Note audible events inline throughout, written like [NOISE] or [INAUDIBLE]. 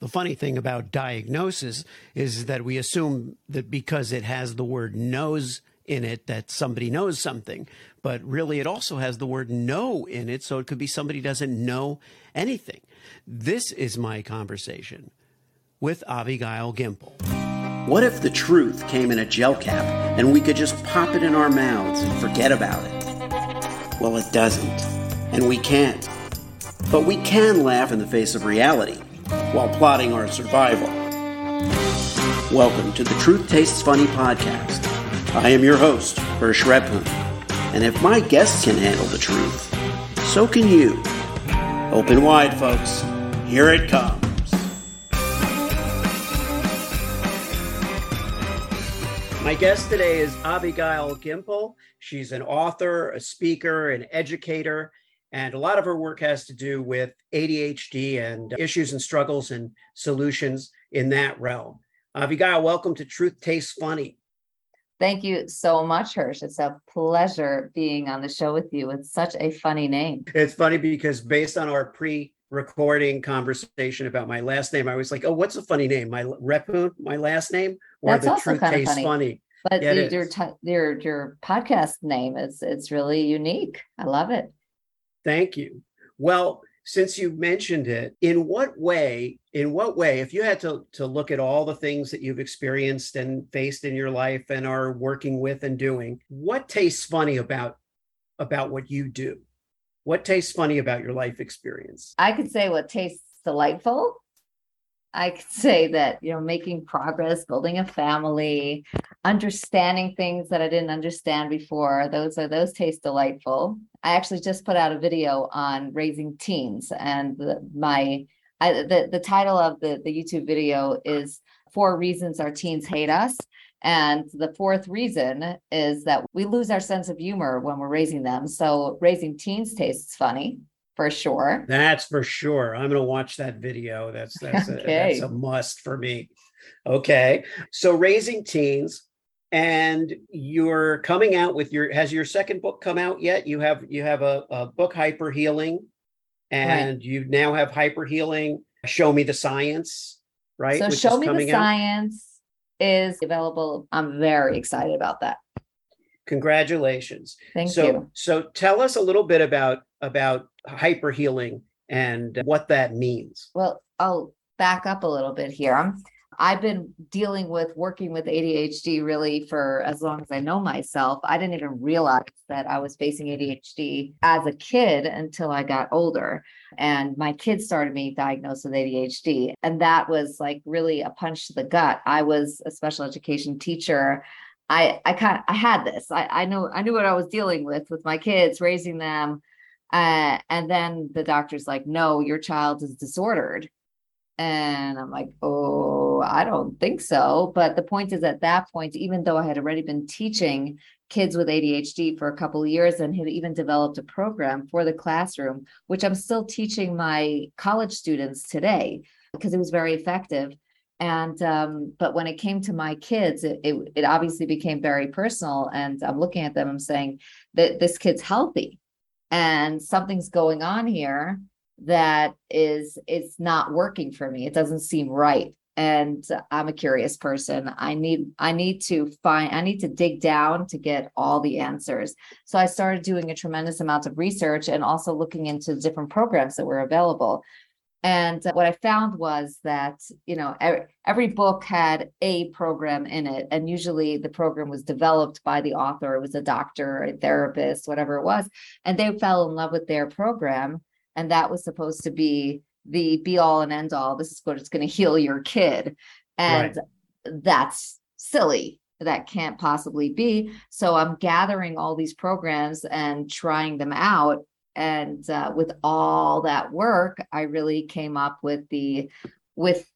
The funny thing about diagnosis is that we assume that because it has the word knows in it that somebody knows something, but really it also has the word know in it, so it could be somebody doesn't know anything. This is my conversation with Avigail Gimpel. What if the truth came in a gel cap and we could just pop it in our mouths and forget about it? Well, it doesn't, and we can't. But we can laugh in the face of reality while plotting our survival. Welcome to the Truth Tastes Funny podcast. I am your host, Hersh Rephun, and if my guests can handle the truth, so can you. Open wide, folks. Here it comes. My guest today is Avigail Gimpel. She's an author, a speaker, an educator, and a lot of her work has to do with ADHD and issues and struggles and solutions in that realm. Avigail, welcome to Truth Tastes Funny. Thank you so much, Hersh. It's a pleasure being on the show with you. It's such a funny name. It's funny because based on our pre recording conversation about my last name, I was like, oh, what's a funny name? My Rephun, my last name? Or That's the also truth tastes funny. funny. But yeah, your, your, your your podcast name is it's really unique. I love it. Thank you. Well, since you mentioned it, in what way, in what way, if you had to, to look at all the things that you've experienced and faced in your life and are working with and doing, what tastes funny about about what you do? What tastes funny about your life experience? I could say what tastes delightful. I could say that, you know, making progress, building a family, understanding things that I didn't understand before, those are those taste delightful. I actually just put out a video on raising teens, and the, my I, the the title of the the YouTube video is four reasons our teens hate us. And the fourth reason is that we lose our sense of humor when we're raising them. So raising teens tastes funny for sure. That's for sure. I'm going to watch that video. That's that's okay. a, that's a must for me. Okay. So raising teens, and you're coming out with your has your second book come out yet you have you have a, a book HyperHealing and right. you now have HyperHealing show me the science right so Which show me the science out. is available i'm very excited about that congratulations thank so, you so so tell us a little bit about about HyperHealing and what that means well i'll back up a little bit here i'm I've been dealing with working with ADHD really for as long as I know myself. I didn't even realize that I was facing ADHD as a kid until I got older. And my kids started being diagnosed with ADHD. And that was like really a punch to the gut. I was a special education teacher. I I kind of I had this. I, I know I knew what I was dealing with with my kids, raising them. Uh, and then the doctor's like, no, your child is disordered. And I'm like, oh, I don't think so. But the point is, at that point, even though I had already been teaching kids with ADHD for a couple of years and had even developed a program for the classroom, which I'm still teaching my college students today because it was very effective. And um, but when it came to my kids, it, it, it obviously became very personal. And I'm looking at them, I'm saying that this kid's healthy and something's going on here that is it's not working for me. It doesn't seem right. And i'm a curious person. I need i need to find i need to dig down to get all the answers. So i started doing a tremendous amount of research and also looking into different programs that were available and what i found was that you know every, every book had a program in it and usually the program was developed by the author. It was a doctor a therapist whatever it was and they fell in love with their program and that was supposed to be the be all and end all this is what it's going to heal your kid. And right. that's silly. That can't possibly be. So i'm gathering all these programs and trying them out and uh, with all that work i really came up with the with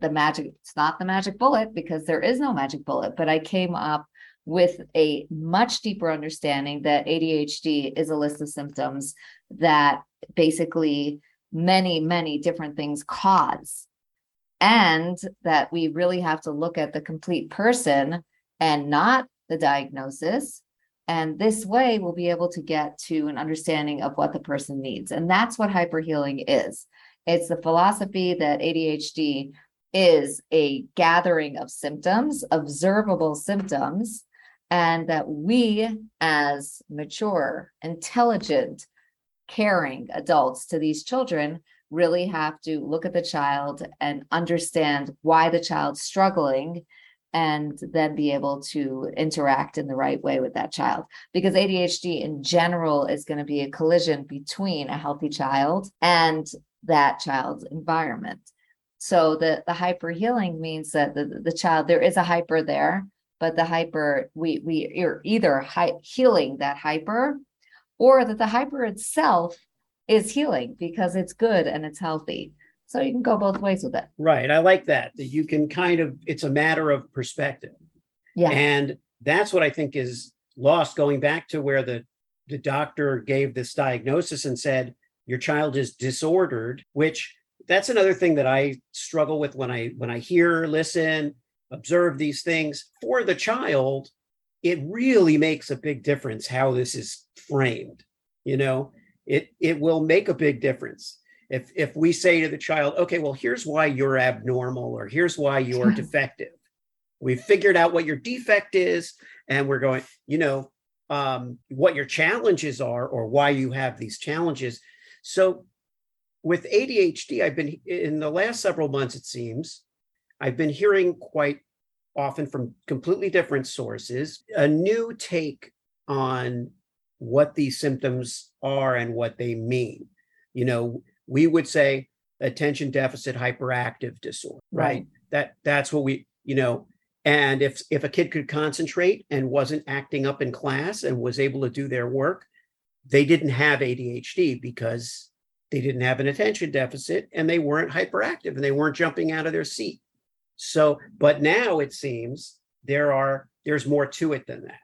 the magic it's not the magic bullet because there is no magic bullet but i came up with a much deeper understanding that adhd is a list of symptoms that basically many, many different things cause. And that we really have to look at the complete person and not the diagnosis. And this way, we'll be able to get to an understanding of what the person needs. And that's what HyperHealing is. It's the philosophy that ADHD is a gathering of symptoms, observable symptoms, and that we, as mature, intelligent, caring adults to these children, really have to look at the child and understand why the child's struggling and then be able to interact in the right way with that child. Because ADHD in general is going to be a collision between a healthy child and that child's environment. So the, the hyper healing means that the, the child, there is a hyper there, but the hyper, we, we are either hi- healing that hyper or that the hyper itself is healing because it's good and it's healthy. So you can go both ways with it. Right. I like that. That you can kind of, it's a matter of perspective. Yeah. And that's what I think is lost going back to where the, the doctor gave this diagnosis and said, your child is disordered, which that's another thing that I struggle with when I when I hear, listen, observe these things for the child. It really makes a big difference how this is framed. You know, it it will make a big difference if if we say to the child okay well here's why you're abnormal or here's why you're [LAUGHS] defective. We've figured out what your defect is and we're going you know um, what your challenges are or why you have these challenges. So with adhd i've been in the last several months it seems i've been hearing quite often from completely different sources a new take on what these symptoms are and what they mean. You know we would say attention deficit hyperactive disorder right, right. that that's what we you know and if if a kid could concentrate and wasn't acting up in class and was able to do their work they didn't have adhd because they didn't have an attention deficit and they weren't hyperactive and they weren't jumping out of their seat. So but now it seems there are there's more to it than that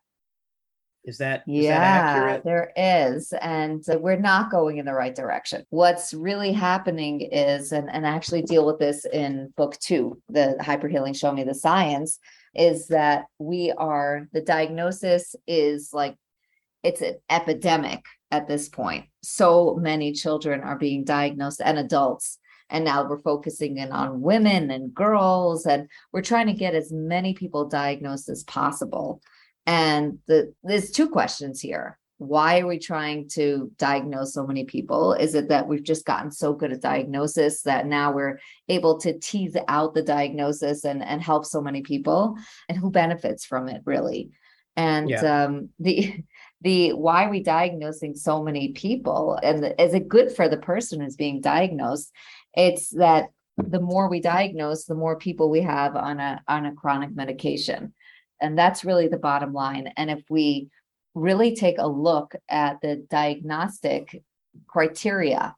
is that is yeah, that there is. And uh, we're not going in the right direction. What's really happening is, and, and I actually deal with this in book two, the HyperHealing show me the science, is that we are the diagnosis is like it's an epidemic at this point. So many children are being diagnosed and adults and now we're focusing in on women and girls and we're trying to get as many people diagnosed as possible and the, there's two questions here. Why are we trying to diagnose so many people? Is it that we've just gotten so good at diagnosis that now we're able to tease out the diagnosis and, and help so many people? And who benefits from it really? And yeah. um, the [LAUGHS] the why are we diagnosing so many people? And the, is it good for the person who's being diagnosed? It's that the more we diagnose, the more people we have on a on a chronic medication. And that's really the bottom line. And if we really take a look at the diagnostic criteria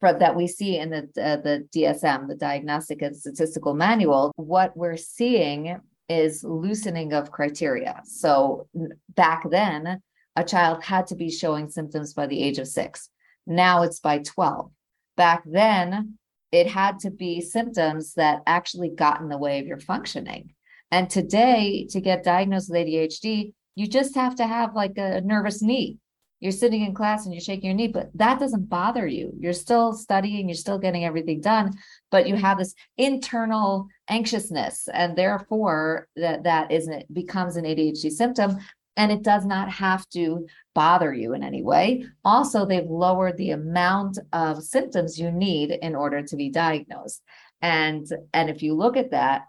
for, that we see in the uh, the DSM, the Diagnostic and Statistical Manual, what we're seeing is loosening of criteria. So back then, a child had to be showing symptoms by the age of six. Now it's by 12. Back then, it had to be symptoms that actually got in the way of your functioning. And today, to get diagnosed with ADHD, you just have to have like a nervous knee. You're sitting in class and you're shaking your knee, but that doesn't bother you. You're still studying, you're still getting everything done, but you have this internal anxiousness, and therefore that that isn't becomes an ADHD symptom, and it does not have to bother you in any way. Also, they've lowered the amount of symptoms you need in order to be diagnosed. And and if you look at that,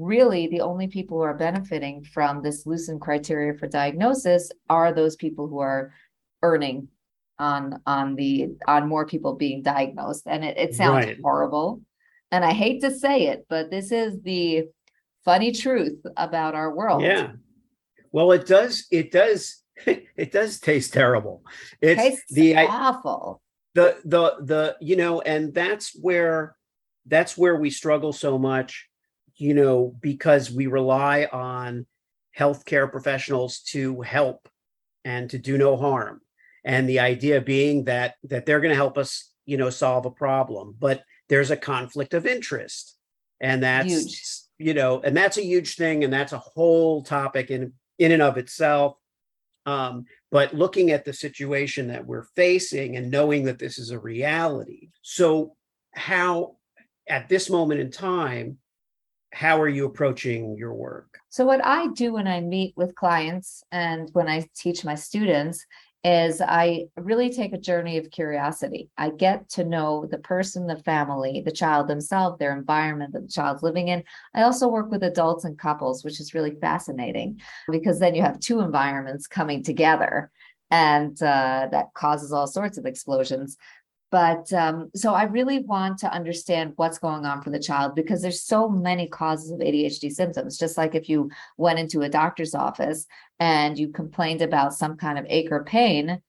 really the only people who are benefiting from this loosened criteria for diagnosis are those people who are earning on on the on more people being diagnosed. And it, it sounds right. horrible. And i hate to say it but this is the funny truth about our world. Yeah. Well it does it does [LAUGHS] it does taste terrible. It's Tastes the awful. The the the you know and that's where that's where we struggle so much you know, because we rely on healthcare professionals to help and to do no harm. And the idea being that that they're going to help us, you know, solve a problem, but there's a conflict of interest. And that's huge. you know, and that's a huge thing and that's a whole topic in in and of itself. Um, but looking at the situation that we're facing and knowing that this is a reality. So how at this moment in time how are you approaching your work so what i do when i meet with clients and when i teach my students is I really take a journey of curiosity. I get to know the person, the family, the child themselves, their environment that the child's living in. I also work with adults and couples, which is really fascinating because then you have two environments coming together and uh, that causes all sorts of explosions. But um, so I really want to understand what's going on for the child because there's so many causes of ADHD symptoms. Just like if you went into a doctor's office and you complained about some kind of ache or pain,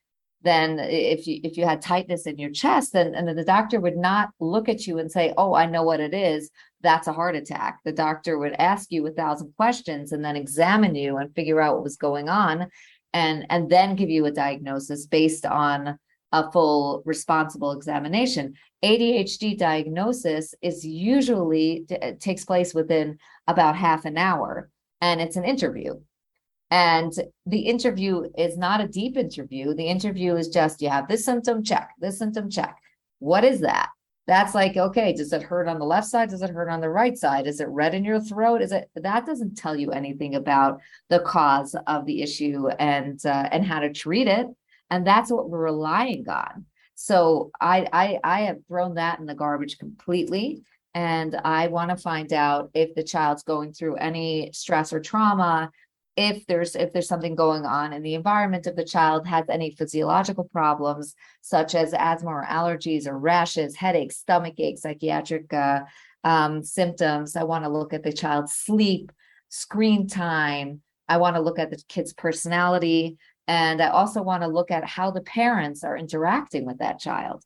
then if you if you had tightness in your chest, then and the doctor would not look at you and say, "Oh, I know what it is. That's a heart attack." The doctor would ask you a thousand questions and then examine you and figure out what was going on, and and then give you a diagnosis based on a full responsible examination. ADHD diagnosis is usually t- takes place within about half an hour and it's an interview. And the interview is not a deep interview. The interview is just you have this symptom check, this symptom check. What is that? That's like, okay, does it hurt on the left side? Does it hurt on the right side? Is it red in your throat? Is it that doesn't tell you anything about the cause of the issue and uh, and how to treat it and that's what we're relying on. So I, I i have thrown that in the garbage completely. And i want to find out if the child's going through any stress or trauma if there's if there's something going on in the environment if the child has any physiological problems such as asthma or allergies or rashes headaches stomach aches psychiatric uh, um, symptoms. I want to look at the child's sleep screen time. I want to look at the kid's personality and I also want to look at how the parents are interacting with that child.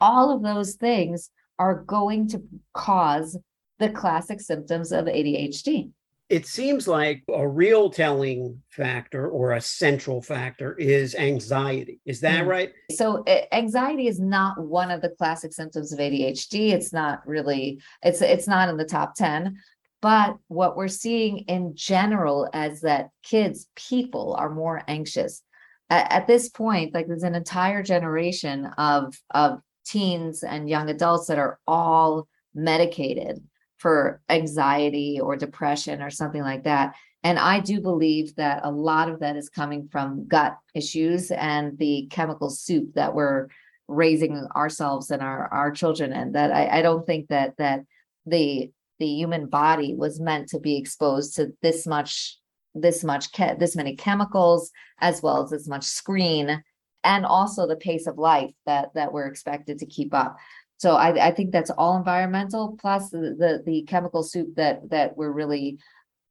All of those things are going to cause the classic symptoms of ADHD. It seems like a real telling factor or a central factor is anxiety. Is that mm right? So anxiety is not one of the classic symptoms of ADHD. It's not really it's it's not in the top 10, but what we're seeing in general is that kids, people are more anxious. At, at, this point, like there's an entire generation of, of teens and young adults that are all medicated for anxiety or depression or something like that. And I do believe that a lot of that is coming from gut issues and the chemical soup that we're raising ourselves and our, our children in. That I, I don't think that that the the human body was meant to be exposed to this much this much ke- this many chemicals as well as this much screen and also the pace of life that that we're expected to keep up. So i, I think that's all environmental plus the, the, the chemical soup that that we're really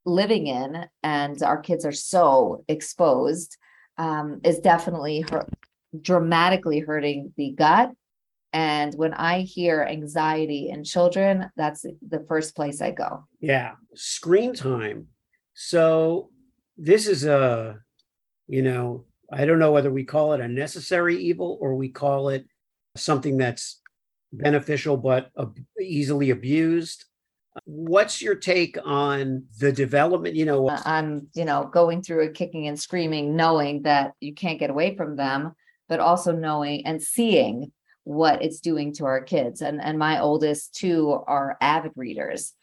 living in and our kids are so exposed um, is definitely hurt, dramatically hurting the gut and when I hear anxiety in children, that's the first place I go. Yeah. Screen time. So this is a, you know, I don't know whether we call it a necessary evil or we call it something that's beneficial but easily abused. What's your take on the development? You know, uh, I'm, you know, going through it kicking and screaming, knowing that you can't get away from them, but also knowing and seeing what it's doing to our kids. And and my oldest two are avid readers.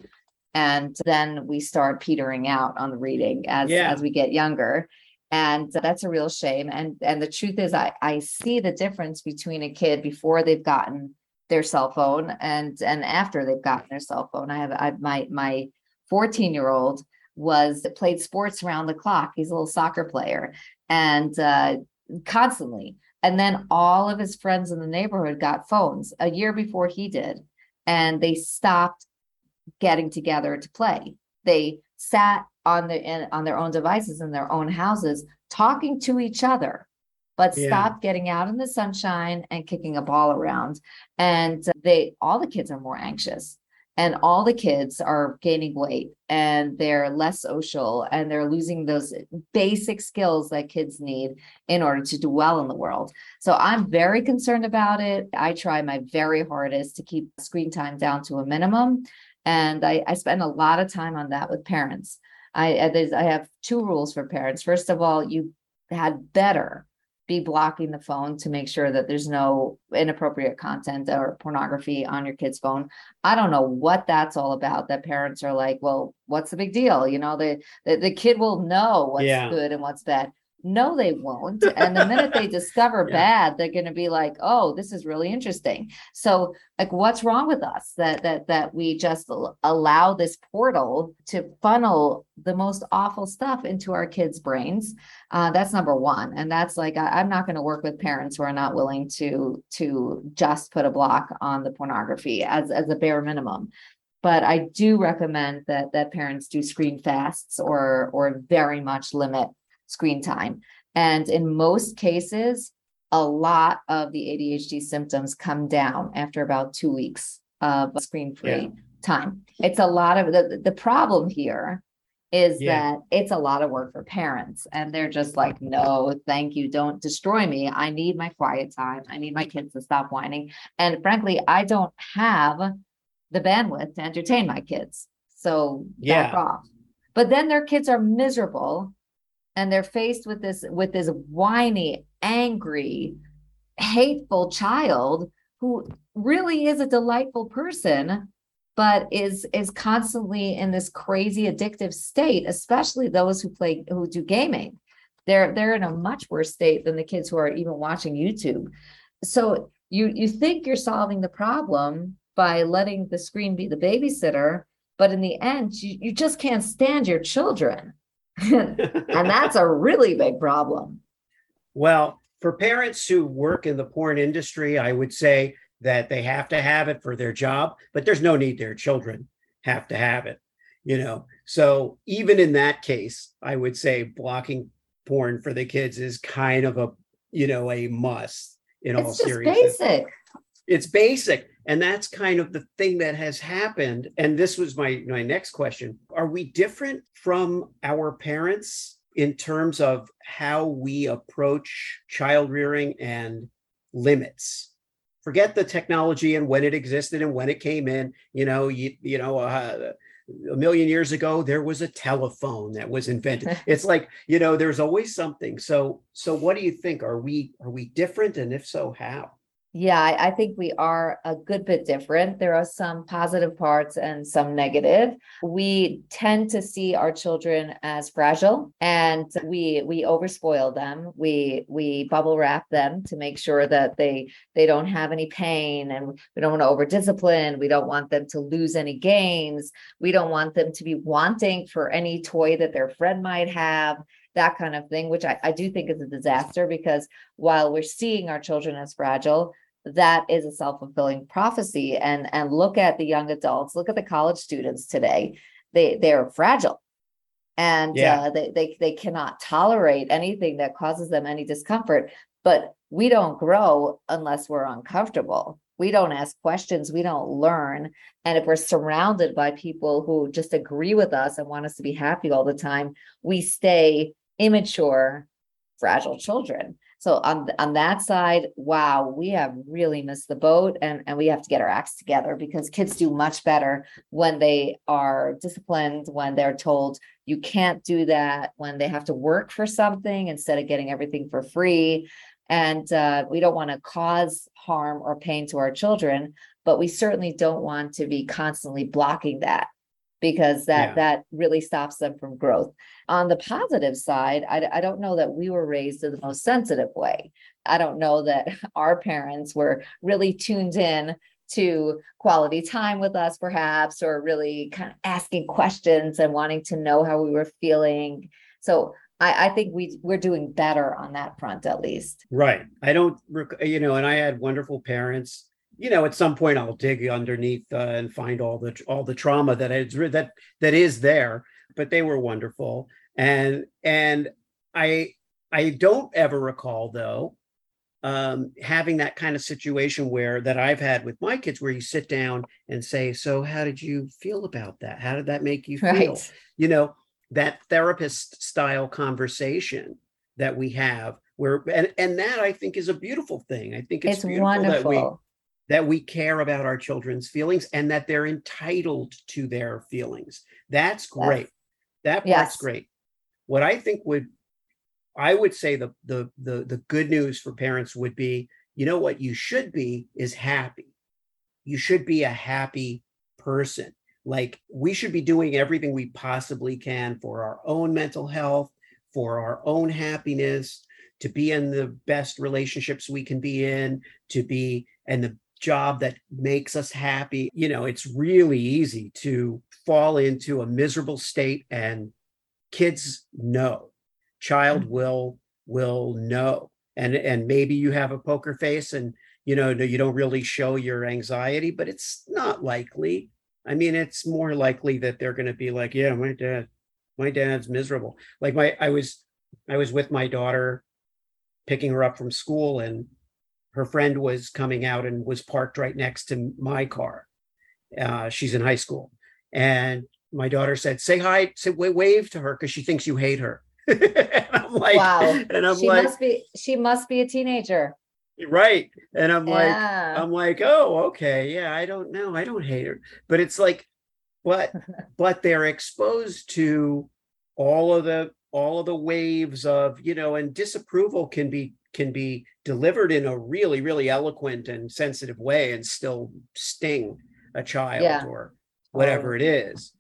And then we start petering out on the reading as yeah. as we get younger. And that's a real shame. And and the truth is I I see the difference between a kid before they've gotten their cell phone and and after they've gotten their cell phone. I have I my my 14 year old was played sports around the clock. He's a little soccer player and uh, constantly and then all of his friends in the neighborhood got phones a year before he did. And they stopped getting together to play. They sat on the on their own devices in their own houses talking to each other but yeah. stopped getting out in the sunshine and kicking a ball around and uh, they all the kids are more anxious and all the kids are gaining weight and they're less social and they're losing those basic skills that kids need in order to do well in the world. So I'm very concerned about it. I try my very hardest to keep screen time down to a minimum. And I, I spend a lot of time on that with parents. I, I have two rules for parents. First of all, you had better be blocking the phone to make sure that there's no inappropriate content or pornography on your kid's phone. I don't know what that's all about. That parents are like, well, what's the big deal? You know, the the, the kid will know what's Yeah. good and what's bad. No, they won't. And the minute they [LAUGHS] discover Yeah. bad, they're going to be like, "Oh, this is really interesting." So, like, what's wrong with us that that that we just allow this portal to funnel the most awful stuff into our kids' brains? Uh, that's number one, and that's like I, I'm not going to work with parents who are not willing to to just put a block on the pornography as as a bare minimum. But I do recommend that that parents do screen fasts or or very much limit screen time. And in most cases, a lot of the ADHD symptoms come down after about two weeks of screen free time. It's a lot of the, the problem here is Yeah. that it's a lot of work for parents and they're just like, no, thank you. Don't destroy me. I need my quiet time. I need my kids to stop whining. And frankly, I don't have the bandwidth to entertain my kids. So back Yeah. off. But then their kids are miserable and they're faced with this with this whiny, angry, hateful child who really is a delightful person but is is constantly in this crazy addictive state especially those who play who do gaming. They're they're in a much worse state than the kids who are even watching youtube. So you you think you're solving the problem by letting the screen be the babysitter but in the end you, you just can't stand your children [LAUGHS] and that's a really big problem Well, for parents who work in the porn industry, I would say that they have to have it for their job, but there's no need their children have to have it, you know. So even in that case, I would say blocking porn for the kids is kind of a, you know, a must in all it's just seriousness. basic It's basic. And that's kind of the thing that has happened. And this was my my next question. Are we different from our parents in terms of how we approach child rearing and limits? Forget the technology and when it existed and when it came in. You know, you, you know, uh, a million years ago there was a telephone that was invented. [LAUGHS] it's like, you know, there's always something. So so what do you think? Are we are we different? And if so, how? Yeah, I, I think we are a good bit different. There are some positive parts and some negative. We tend to see our children as fragile and we we overspoil them. We we bubble wrap them to make sure that they they don't have any pain and we don't want to over discipline. We don't want them to lose any games. We don't want them to be wanting for any toy that their friend might have that kind of thing, which I, I do think is a disaster because while we're seeing our children as fragile, that is a self-fulfilling prophecy. And and look at the young adults, look at the college students today. They they're fragile. And Yeah. uh, they, they they cannot tolerate anything that causes them any discomfort. But we don't grow unless we're uncomfortable. We don't ask questions, we don't learn. And if we're surrounded by people who just agree with us and want us to be happy all the time, we stay immature, fragile children. So on on that side, wow, we have really missed the boat and, and we have to get our acts together because kids do much better when they are disciplined, when they're told you can't do that, when they have to work for something instead of getting everything for free. And uh, we don't want to cause harm or pain to our children, but we certainly don't want to be constantly blocking that because that Yeah. that really stops them from growth. On the positive side, I, I don't know that we were raised in the most sensitive way. I don't know that [LAUGHS] our parents were really tuned in to quality time with us, perhaps, or really kind of asking questions and wanting to know how we were feeling. So I, I think we we're doing better on that front, at least. Right. I don't, rec- you know, and I had wonderful parents. You know, at some point I'll dig underneath uh, and find all the all the trauma that is that that is there. But they were wonderful, and and I I don't ever recall though um, having that kind of situation where that I've had with my kids, where you sit down and say, "So, how did you feel about that? How did that make you feel?" Right. you know that therapist style conversation that we have where and and that i think is a beautiful thing i think it's, It's, beautiful that we that we care about our children's feelings and that they're entitled to their feelings that's great that part's Yes. great what i think would I would say the the the the good news for parents would be, you know what you should be is happy. You should be a happy person. Like we should be doing everything we possibly can for our own mental health, for our own happiness, to be in the best relationships we can be in, to be in the job that makes us happy. You know, it's really easy to fall into a miserable state and kids know. Child mm-hmm. will will know. And and maybe you have a poker face and you know you don't really show your anxiety but it's not likely. I mean it's more likely that they're going to be like yeah my dad my dad's miserable. Like my i was i was with my daughter picking her up from school and her friend was coming out and was parked right next to my car. Uh, she's in high school. And my daughter said say hi say wave to her because she thinks you hate her [LAUGHS] and I'm like, wow. And I'm she like, must be, she must be a teenager. Right. And I'm yeah. like, I'm like, oh, okay. Yeah, I don't know. I don't hate her. But it's like, but [LAUGHS] but they're exposed to all of the all of the waves of, you know, and disapproval can be can be delivered in a really, really eloquent and sensitive way and still sting a child yeah. or whatever it is.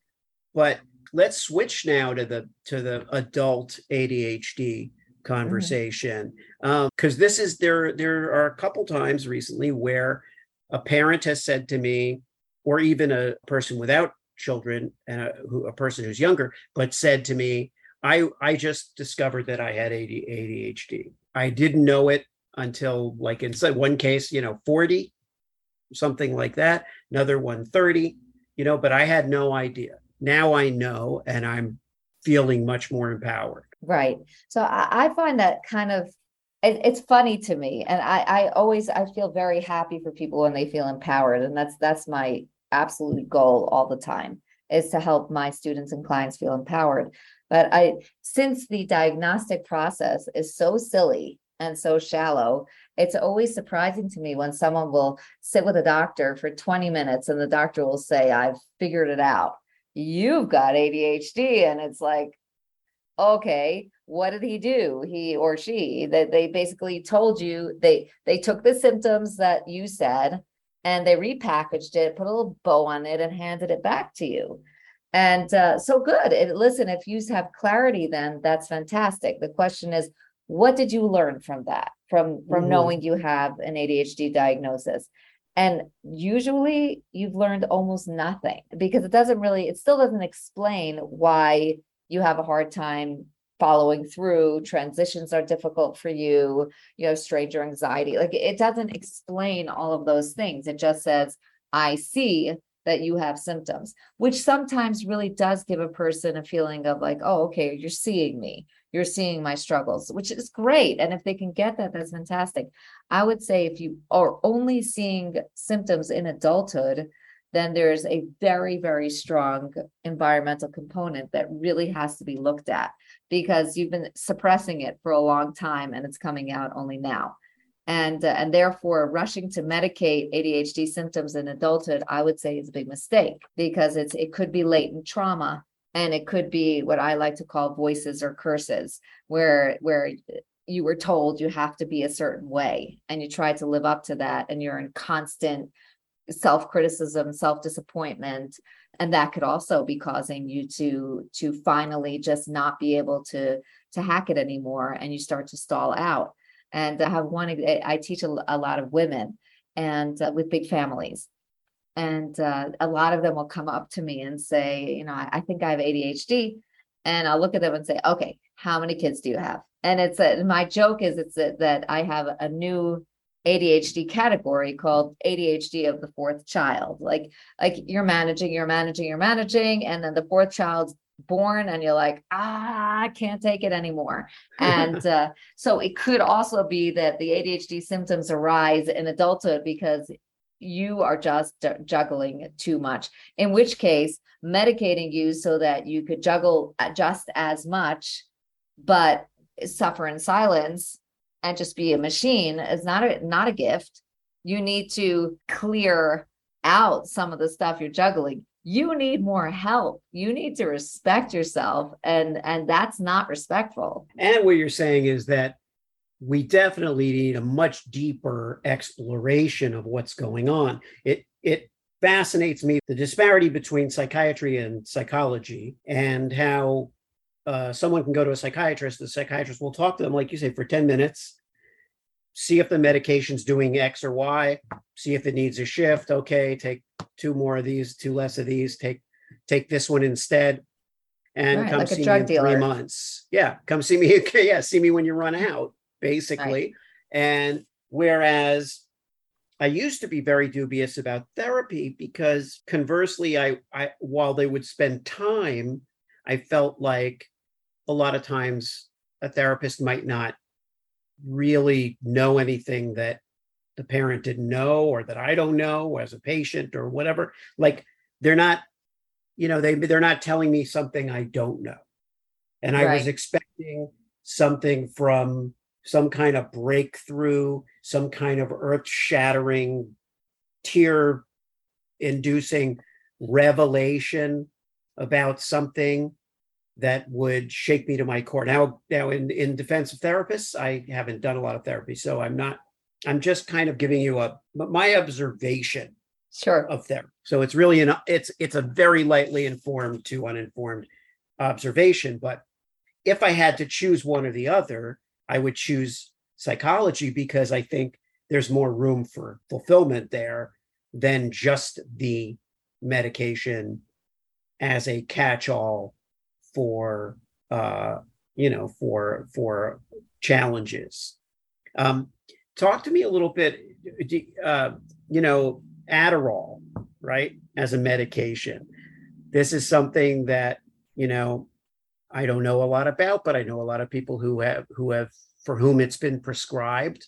But let's switch now to the to the adult ADHD conversation because mm-hmm. um, this is there there are a couple times recently where a parent has said to me or even a person without children and a, who, a person who's younger but said to me i i just discovered that i had adhd i didn't know it until like in one case you know 40 something like that another one 30 you know but i had no idea now I know and I'm feeling much more empowered. Right. So I, I find that kind of it, it's funny to me. And I, I always I feel very happy for people when they feel empowered. And that's that's my absolute goal all the time is to help my students and clients feel empowered. But I since the diagnostic process is so silly and so shallow, it's always surprising to me when someone will sit with a doctor for 20 minutes and the doctor will say, I've figured it out you've got ADHD. And it's like, okay, what did he do? He or she that they basically told you they they took the symptoms that you said and they repackaged it, put a little bow on it, and handed it back to you. And uh, so good. And listen, if you have clarity, then that's fantastic. The question is, what did you learn from that? From from mm-hmm. knowing you have an ADHD diagnosis? And usually you've learned almost nothing because it doesn't really, it still doesn't explain why you have a hard time following through. Transitions are difficult for you, you have stranger anxiety. Like it doesn't explain all of those things. It just says, I see that you have symptoms, which sometimes really does give a person a feeling of like, oh, okay, you're seeing me you're seeing my struggles, which is great. And if they can get that, that's fantastic. I would say if you are only seeing symptoms in adulthood, then there's a very, very strong environmental component that really has to be looked at because you've been suppressing it for a long time and it's coming out only now. And, uh, and therefore rushing to medicate ADHD symptoms in adulthood, I would say is a big mistake because it's it could be latent trauma and it could be what I like to call voices or curses, where where you were told you have to be a certain way and you try to live up to that and you're in constant self-criticism self-disappointment and that could also be causing you to to finally just not be able to to hack it anymore and you start to stall out. And i have one i teach a, lot of women and uh, with big families and uh, a lot of them will come up to me and say, you know, I, I, think I have ADHD. And I'll look at them and say, okay, how many kids do you have? And it's a, my joke is it's a, that I have a new ADHD category called ADHD of the fourth child. Like, like you're managing, you're managing, you're managing, and then the fourth child's born and you're like ah i can't take it anymore and [LAUGHS] uh, so it could also be that the adhd symptoms arise in adulthood because you are just juggling too much, in which case, medicating you so that you could juggle uh, just as much, but suffer in silence and just be a machine is not a not a gift. You need to clear out some of the stuff you're juggling. you need more help. You need to respect yourself. And and that's not respectful. And what you're saying is that we definitely need a much deeper exploration of what's going on. It it fascinates me the disparity between psychiatry and psychology and how uh, someone can go to a psychiatrist the psychiatrist will talk to them like you say for 10 minutes see if the medication's doing x or y see if it needs a shift. Okay take two more of these two less of these take take this one instead. And Right, come like see me in three months. Yeah come see me Okay, [LAUGHS] yeah see me when you run out basically and whereas I used to be very dubious about therapy because conversely, I, I while they would spend time, I felt like a lot of times a therapist might not really know anything that the parent didn't know or that I don't know as a patient or whatever. Like they're not, you know, they they're not telling me something I don't know. And I was expecting something from some kind of breakthrough, some kind of earth shattering, tear inducing revelation about something that would shake me to my core. Now, now in, in defense of therapists, I haven't done a lot of therapy, so I'm not, I'm just kind of giving you a my observation Sure. of therapy. So it's really an it's it's a very lightly informed to uninformed observation. But if I had to choose one or the other, I would choose psychology because I think there's more room for fulfillment there than just the medication as a catch-all for uh you know for for challenges. Um talk to me a little bit uh you know adderall right as a medication. This is something that you know i don't know a lot about but i know a lot of people who have who have for whom it's been prescribed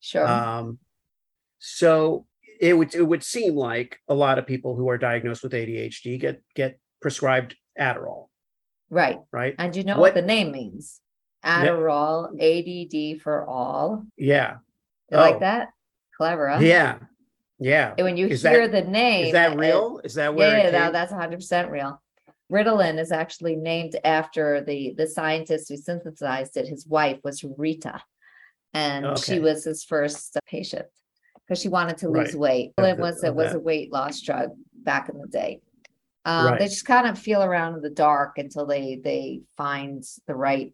Sure. um, so it would it would seem like a lot of people who are diagnosed with ADHD get get prescribed Adderall, right. right? And you know What- what, the name means? Adderall, ADD for all. Yeah, You like Oh. that? Clever, huh? yeah, yeah. And when you Is hear that- the name, Is that real? Is that where Yeah, it yeah, that- that's hundred percent real. Ritalin is actually named after the the scientist who synthesized it. His wife was Rita, and she was his first patient because she wanted to lose Right. weight. Ritalin was it was a weight loss drug back in the day. Um, they just kind of feel around in the dark until they they find the right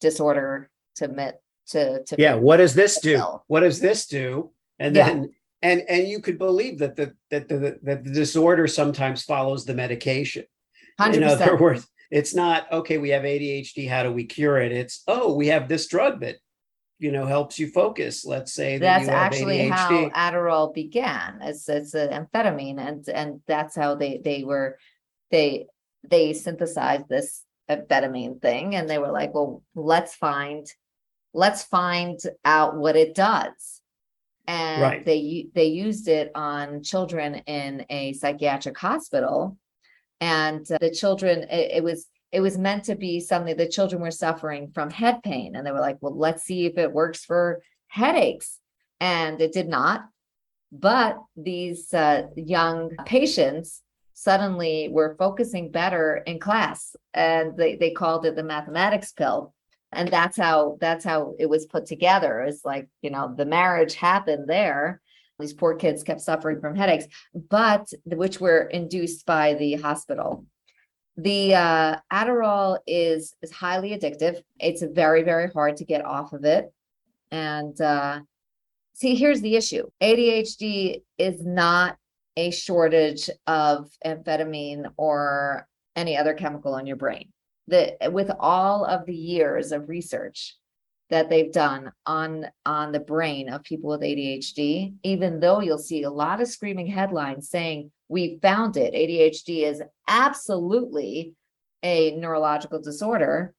disorder to admit to to yeah. What does this do? What does this do? And Yeah. then and and you could believe that the that the that the disorder sometimes follows the medication. Hundred In other words, it's not okay. We have ADHD. How do we cure it? It's oh, we have this drug that you know helps you focus. Let's say that That's you have actually ADHD. how Adderall began it's it's an amphetamine, and and that's how they they were they they synthesized this amphetamine thing, and they were like, well, let's find let's find out what it does. And Right. they they used it on children in a psychiatric hospital, and uh, the children it, it was it was meant to be something the children were suffering from head pain, and they were like, well, let's see if it works for headaches. And it did not but these uh, young patients suddenly were focusing better in class and they, they called it the mathematics pill. And that's how that's how it was put together. It's like you know the marriage happened there these poor kids kept suffering from headaches but which were induced by the hospital. The uh, adderall is is highly addictive. It's very very hard to get off of it. And uh see here's the issue. Adhd is not a shortage of amphetamine or any other chemical in your brain. That with all of the years of research that they've done on on the brain of people with adhd even though you'll see a lot of screaming headlines saying we found it adhd is absolutely a neurological disorder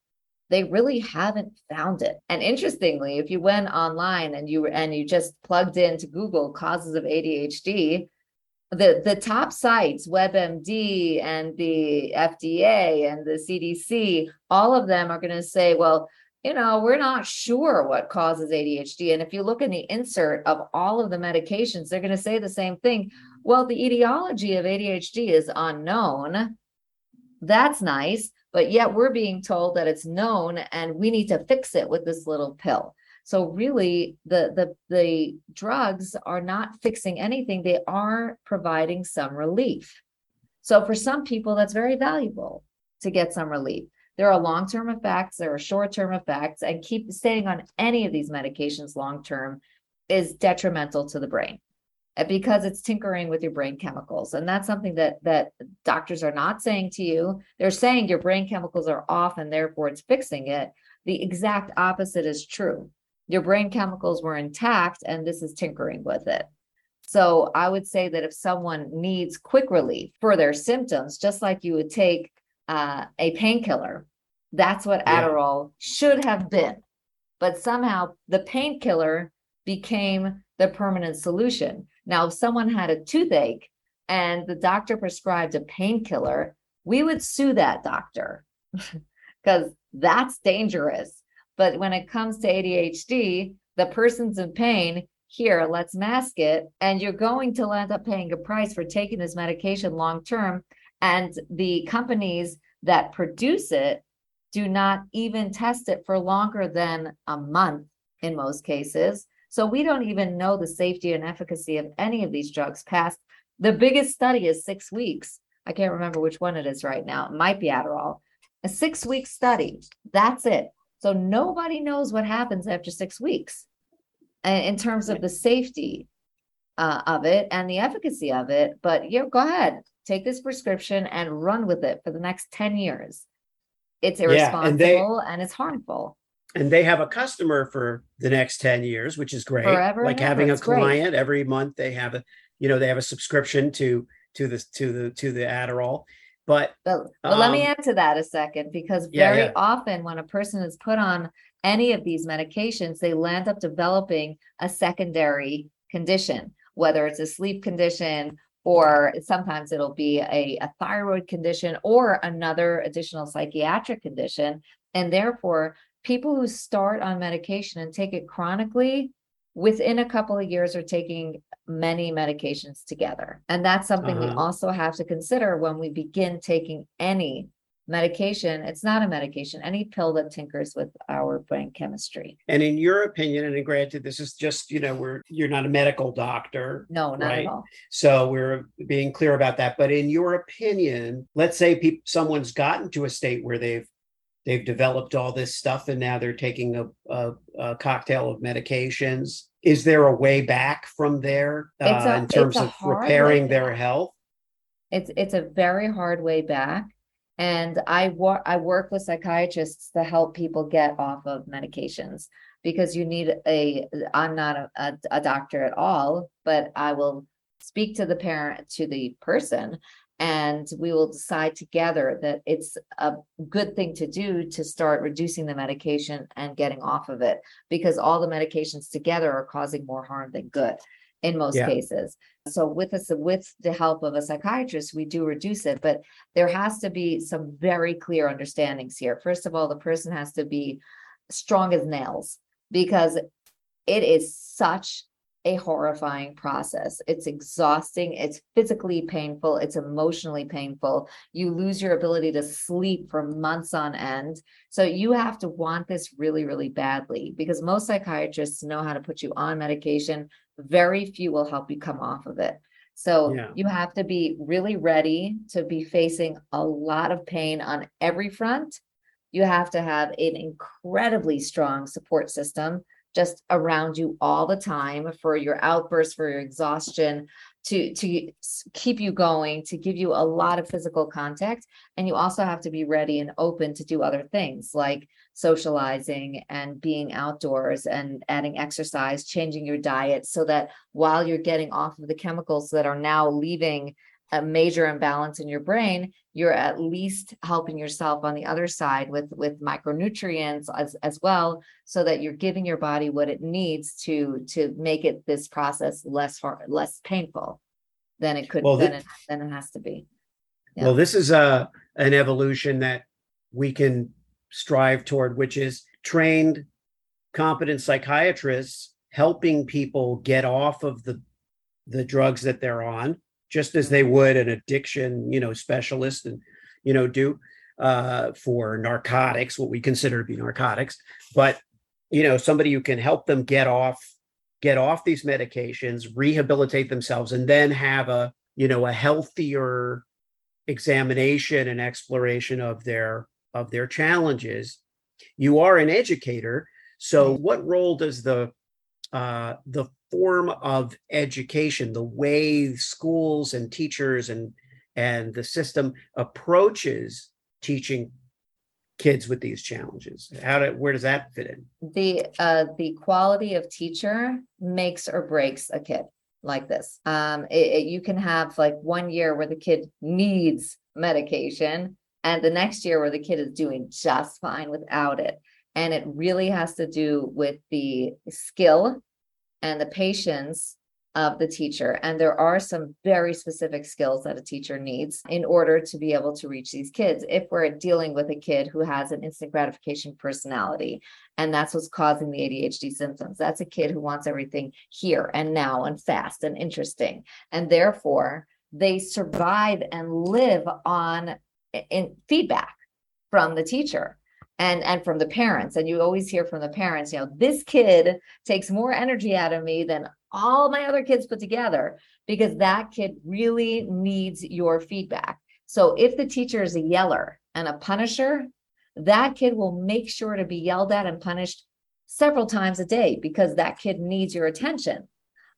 they really haven't found it. And interestingly, if you went online and you and you just plugged into Google causes of ADHD, the the top sites, WebMD and the FDA and the CDC, all of them are going to say, well, you know, we're not sure what causes ADHD. And if you look in the insert of all of the medications, they're going to say the same thing. Well, the etiology of ADHD is unknown. That's nice, but yet we're being told that it's known and we need to fix it with this little pill. So really the the the drugs are not fixing anything. They are providing some relief. So for some people that's very valuable to get some relief. There are long-term effects, there are short-term effects and keep staying on any of these medications long-term is detrimental to the brain eh, because it's tinkering with your brain chemicals. And that's something that that doctors are not saying to you. They're saying your brain chemicals are off and therefore it's fixing it. The exact opposite is true. Your brain chemicals were intact and this is tinkering with it. So i would say that if someone needs quick relief for their symptoms just like you would take uh, a painkiller that's what Yeah. adderall should have been but somehow the painkiller became the permanent solution. Now, if someone had a toothache and the doctor prescribed a painkiller, we would sue that doctor [LAUGHS] because that's dangerous. But when it comes to ADHD, the person's in pain. Here, let's mask it. And you're going to end up paying a price for taking this medication long term. And the companies that produce it do not even test it for longer than a month in most cases. So we don't even know the safety and efficacy of any of these drugs past the biggest study is six weeks. I can't remember which one it is right now. It might be Adderall. A six week study. That's it. So nobody knows what happens after six weeks in terms of the safety uh, of it and the efficacy of it. But yeah, go ahead, take this prescription and run with it for the next 10 years. It's Yeah, and irresponsible they- and it's harmful. and they have a customer for the next 10 years which is great Forever like having ever. a It's great. client every month they have a you know they have a subscription to to the to the to the adderall but But, but let me Um, add to that a second, because Yeah, very yeah. often when a person is put on any of these medications, they land up developing a secondary condition, whether it's a sleep condition or sometimes it'll be a, a thyroid condition or another additional psychiatric condition. And therefore, people who start on medication and take it chronically, within a couple of years are taking many medications together. And that's something we Uh-huh. also have to consider when we begin taking any medication. It's not a medication, any pill that tinkers with our brain chemistry. and in your opinion and granted this is just you know we're you're not a medical doctor No, not Right. at all. so we're being clear about that but in your opinion let's say peop someone's gotten to a state where they've they've developed all this stuff and now they're taking a, a, a cocktail of medications is there a way back from there uh, a- in terms of repairing their health It's it's a very hard way back. And I work I work with psychiatrists to help people get off of medications because you need a I'm not a, a, a doctor at all, but I will speak to the parent to the person and we will decide together that it's a good thing to do to start reducing the medication and getting off of it because all the medications together are causing more harm than good in most Yeah. cases. So with us, with the help of a psychiatrist, we do reduce it, but there has to be some very clear understandings here. First of all, the person has to be strong as nails because it is such a horrifying process. It's exhausting, it's physically painful, it's emotionally painful. You lose your ability to sleep for months on end. So you have to want this really, really badly because most psychiatrists know how to put you on medication. Very few will help you come off of it. So Yeah. you have to be really ready to be facing a lot of pain on every front. You have to have an incredibly strong support system just around you all the time for your outbursts, for your exhaustion, to to keep you going, to give you a lot of physical contact. And you also have to be ready and open to do other things like socializing and being outdoors and adding exercise, changing your diet so that while you're getting off of the chemicals that are now leaving a major imbalance in your brain, you're at least helping yourself on the other side with with micronutrients as as well, so that you're giving your body what it needs to to make it this process less hard, less painful than it could Well, than it than it has to be. Well, this is a an evolution that we can strive toward, which is trained, competent psychiatrists helping people get off of the the drugs that they're on just as they would an addiction, you know, specialist and, you know, do uh, for narcotics, what we consider to be narcotics. But, you know, somebody who can help them get off, get off these medications, rehabilitate themselves, and then have a, you know, a healthier examination and exploration of their of their challenges. You are an educator. So what role does the uh, the form of education, the way schools and teachers and and the system approaches teaching kids with these challenges. How do where does that fit in? The uh the quality of teacher makes or breaks a kid like this. Um it, it, you can have like one year where the kid needs medication and the next year where the kid is doing just fine without it. And it really has to do with the skill and the patience of the teacher. And there are some very specific skills that a teacher needs in order to be able to reach these kids. If we're dealing with a kid who has an instant gratification personality, and that's what's causing the ADHD symptoms, that's a kid who wants everything here and now and fast and interesting. And therefore, they survive and live on in feedback from the teacher and and from the parents and you always hear from the parents you know this kid takes more energy out of me than all my other kids put together because that kid really needs your feedback. So if the teacher is a yeller and a punisher that kid will make sure to be yelled at and punished several times a day because that kid needs your attention.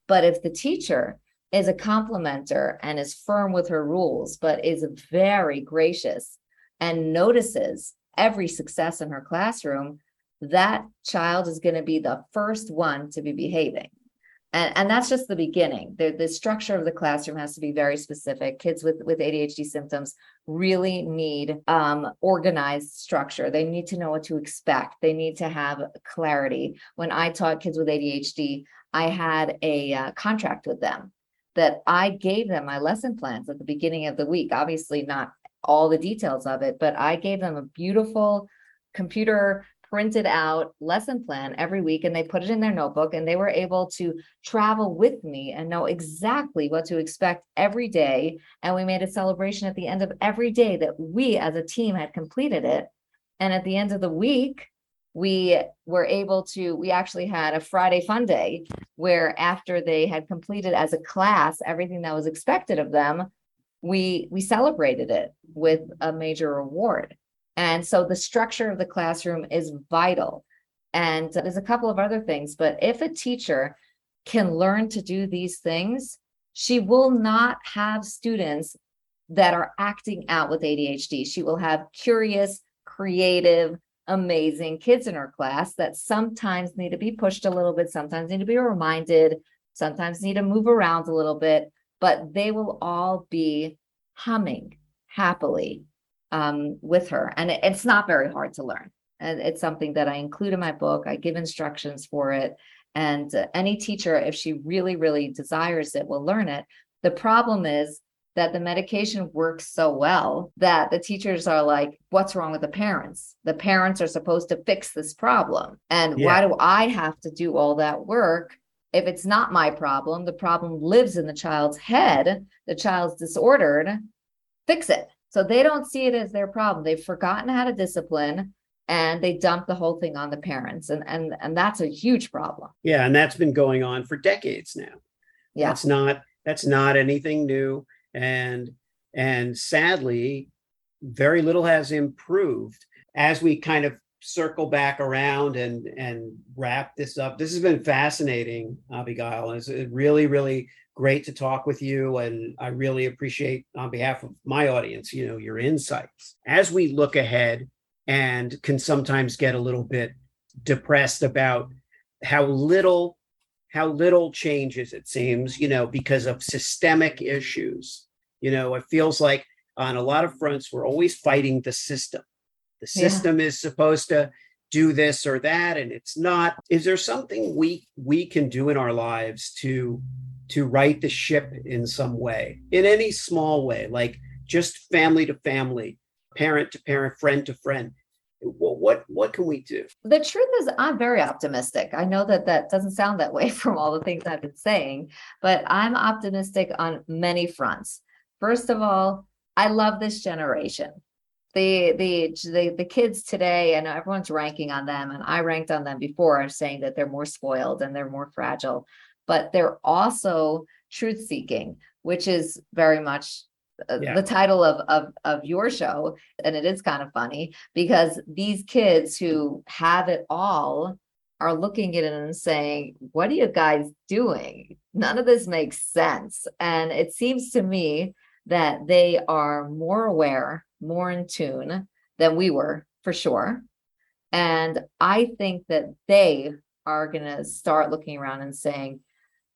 But if the teacher is a complimenter and is firm with her rules but is very gracious and notices every success in her classroom, that child is going to be the first one to be behaving. And, and that's just the beginning. The, the structure of the classroom has to be very specific. Kids with, with ADHD symptoms really need um, organized structure. They need to know what to expect. They need to have clarity. When I taught kids with ADHD, I had a uh, contract with them that I gave them my lesson plans at the beginning of the week. Obviously, not all the details of it, but I gave them a beautiful computer printed out lesson plan every week and they put it in their notebook and they were able to travel with me and know exactly what to expect every day. And we made a celebration at the end of every day that we as a team had completed it. And at the end of the week we were able to we actually had a friday fun day where after they had completed as a class everything that was expected of them we we celebrated it with a major award and so the structure of the classroom is vital. And there's a couple of other things but if a teacher can learn to do these things she will not have students that are acting out with ADHD she will have curious creative amazing kids in her class that sometimes need to be pushed a little bit sometimes need to be reminded sometimes need to move around a little bit but they will all be humming happily um, with her. And it, it's not very hard to learn. And it's something that I include in my book. I give instructions for it. And uh, any teacher, if she really, really desires it, will learn it. The problem is that the medication works so well that the teachers are like, what's wrong with the parents? The parents are supposed to fix this problem. And yeah. why do I have to do all that work if it's not my problem, the problem lives in the child's head, the child's disordered, fix it. So they don't see it as their problem. They've forgotten how to discipline and they dump the whole thing on the parents. And and and that's a huge problem. Yeah, and that's been going on for decades now. Yeah. That's not that's not anything new. And and sadly, very little has improved as we kind of circle back around and and wrap this up. This has been fascinating, Avigail. And it's really, really great to talk with you. And I really appreciate on behalf of my audience, you know, your insights. As we look ahead and can sometimes get a little bit depressed about how little how little changes it seems, you know, because of systemic issues. You know, it feels like on a lot of fronts we're always fighting the system the system yeah. is supposed to do this or that and it's not is there something we we can do in our lives to to right the ship in some way in any small way like just family to family parent to parent friend to friend well, what what can we do? The truth is, I'm very optimistic. I know that that doesn't sound that way [LAUGHS] from all the things I've been saying, but I'm optimistic on many fronts. First of all, I love this generation. The, the the the kids today and everyone's ranking on them and I ranked on them before saying that they're more spoiled and they're more fragile. But they're also truth seeking which is very much uh, yeah. the title of, of of your show and it is kind of funny because these kids who have it all are looking at it and saying what are you guys doing? None of this makes sense. And it seems to me that they are more aware more in tune than we were for sure. And i think that they are going to start looking around and saying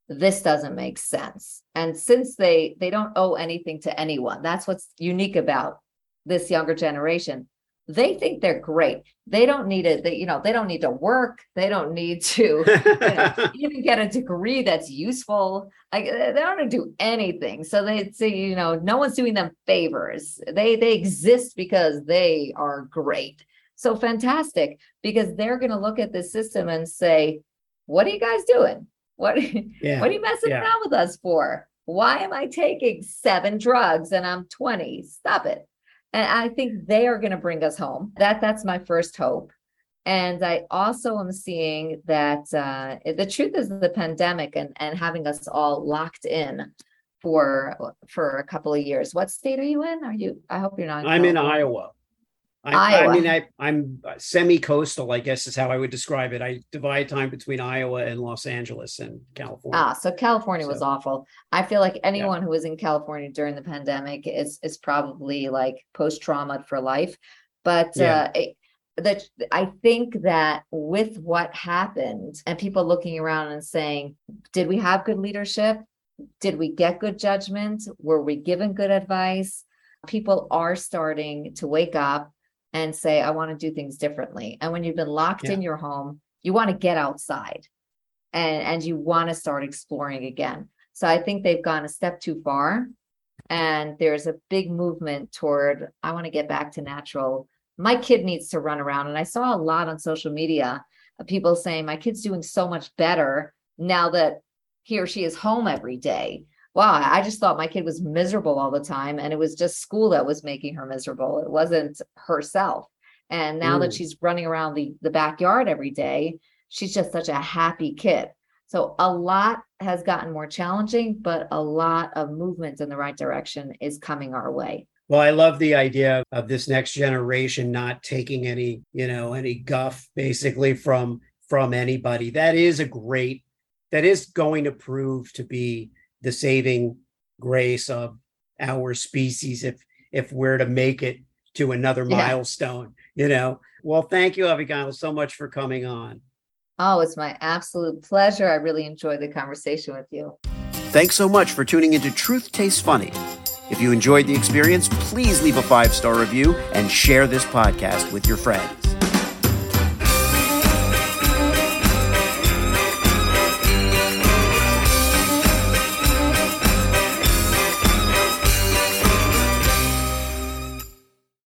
this doesn't make sense. And since they they don't owe anything to anyone that's what's unique about this younger generation they think they're great they don't need it they you know they don't need to work they don't need to you know, [LAUGHS] even get a degree that's useful like they don't do anything so they say you know no one's doing them favors they they exist because they are great so fantastic because they're going to look at this system and say what are you guys doing what, yeah. what are you messing yeah. around with us for? Why am I taking seven drugs and I'm 20? Stop it. And I think they are going to bring us home. That that's my first hope. And I also am seeing that uh, the truth is the pandemic and, and having us all locked in for for a couple of years. What state are you in? Are you? I hope you're not. I'm in Iowa. I, I, mean, I, I'm semi-coastal, I guess is how I would describe it. I divide time between Iowa and Los Angeles and California. Ah, so California so, was awful. I feel like anyone yeah. who was in California during the pandemic is is probably like post-trauma for life. But yeah. uh, that I think that with what happened and people looking around and saying, did we have good leadership? Did we get good judgment? Were we given good advice? People are starting to wake up and say, I want to do things differently. And when you've been locked yeah. in your home, you want to get outside and, and you want to start exploring again. So I think they've gone a step too far. And there's a big movement toward, I want to get back to natural. My kid needs to run around. And I saw a lot on social media of people saying, My kid's doing so much better now that he or she is home every day wow, I just thought my kid was miserable all the time. And it was just school that was making her miserable. It wasn't herself. And now that mm. she's running around the, the backyard every day, she's just such a happy kid. So a lot has gotten more challenging, but a lot of movement in the right direction is coming our way. Well, I love the idea of this next generation not taking any, you know, any guff basically from from anybody. That is a great that is going to prove to be the saving grace of our species if if we're to make it to another yeah. milestone you know? Well thank you Avigail so much for coming on. Oh it's my absolute pleasure. I really enjoyed the conversation with you. Thanks so much for tuning into truth tastes funny. If you enjoyed the experience please leave a five star review and share this podcast with your friends